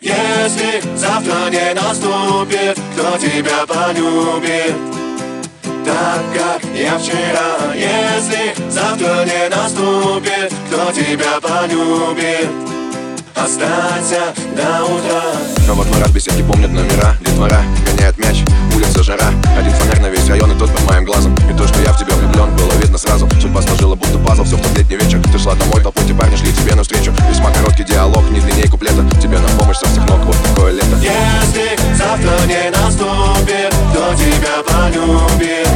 Если завтра не наступит, кто тебя полюбит? Так как я вчера Если завтра не наступит, кто тебя полюбит? Останься до утра Но вот мой раз беседки помнят номера не наступит, кто тебя полюбит?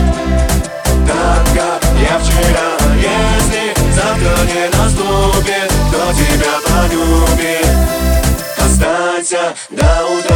Так как я вчера Если завтра не наступит, кто тебя полюбит? Останься до утра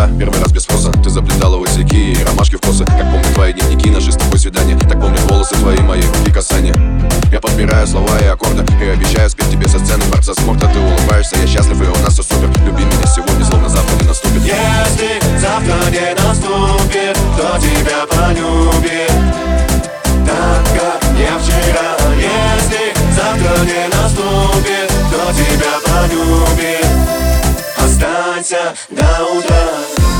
отца, первый раз без спроса Ты заплетала высоки и ромашки в косы Как помню твои дневники, наши с тобой свидания. Так помню волосы твои, мои руки касания. Я подбираю слова и аккорды И обещаю спеть тебе со сцены дворца спорта. Ты улыбаешься, я счастлив и у нас все супер. Люби меня сегодня, словно завтра не наступит. Если завтра не наступит, кто тебя полюбит? Так как я вчера Если завтра не наступит, кто тебя полюбит? down, down.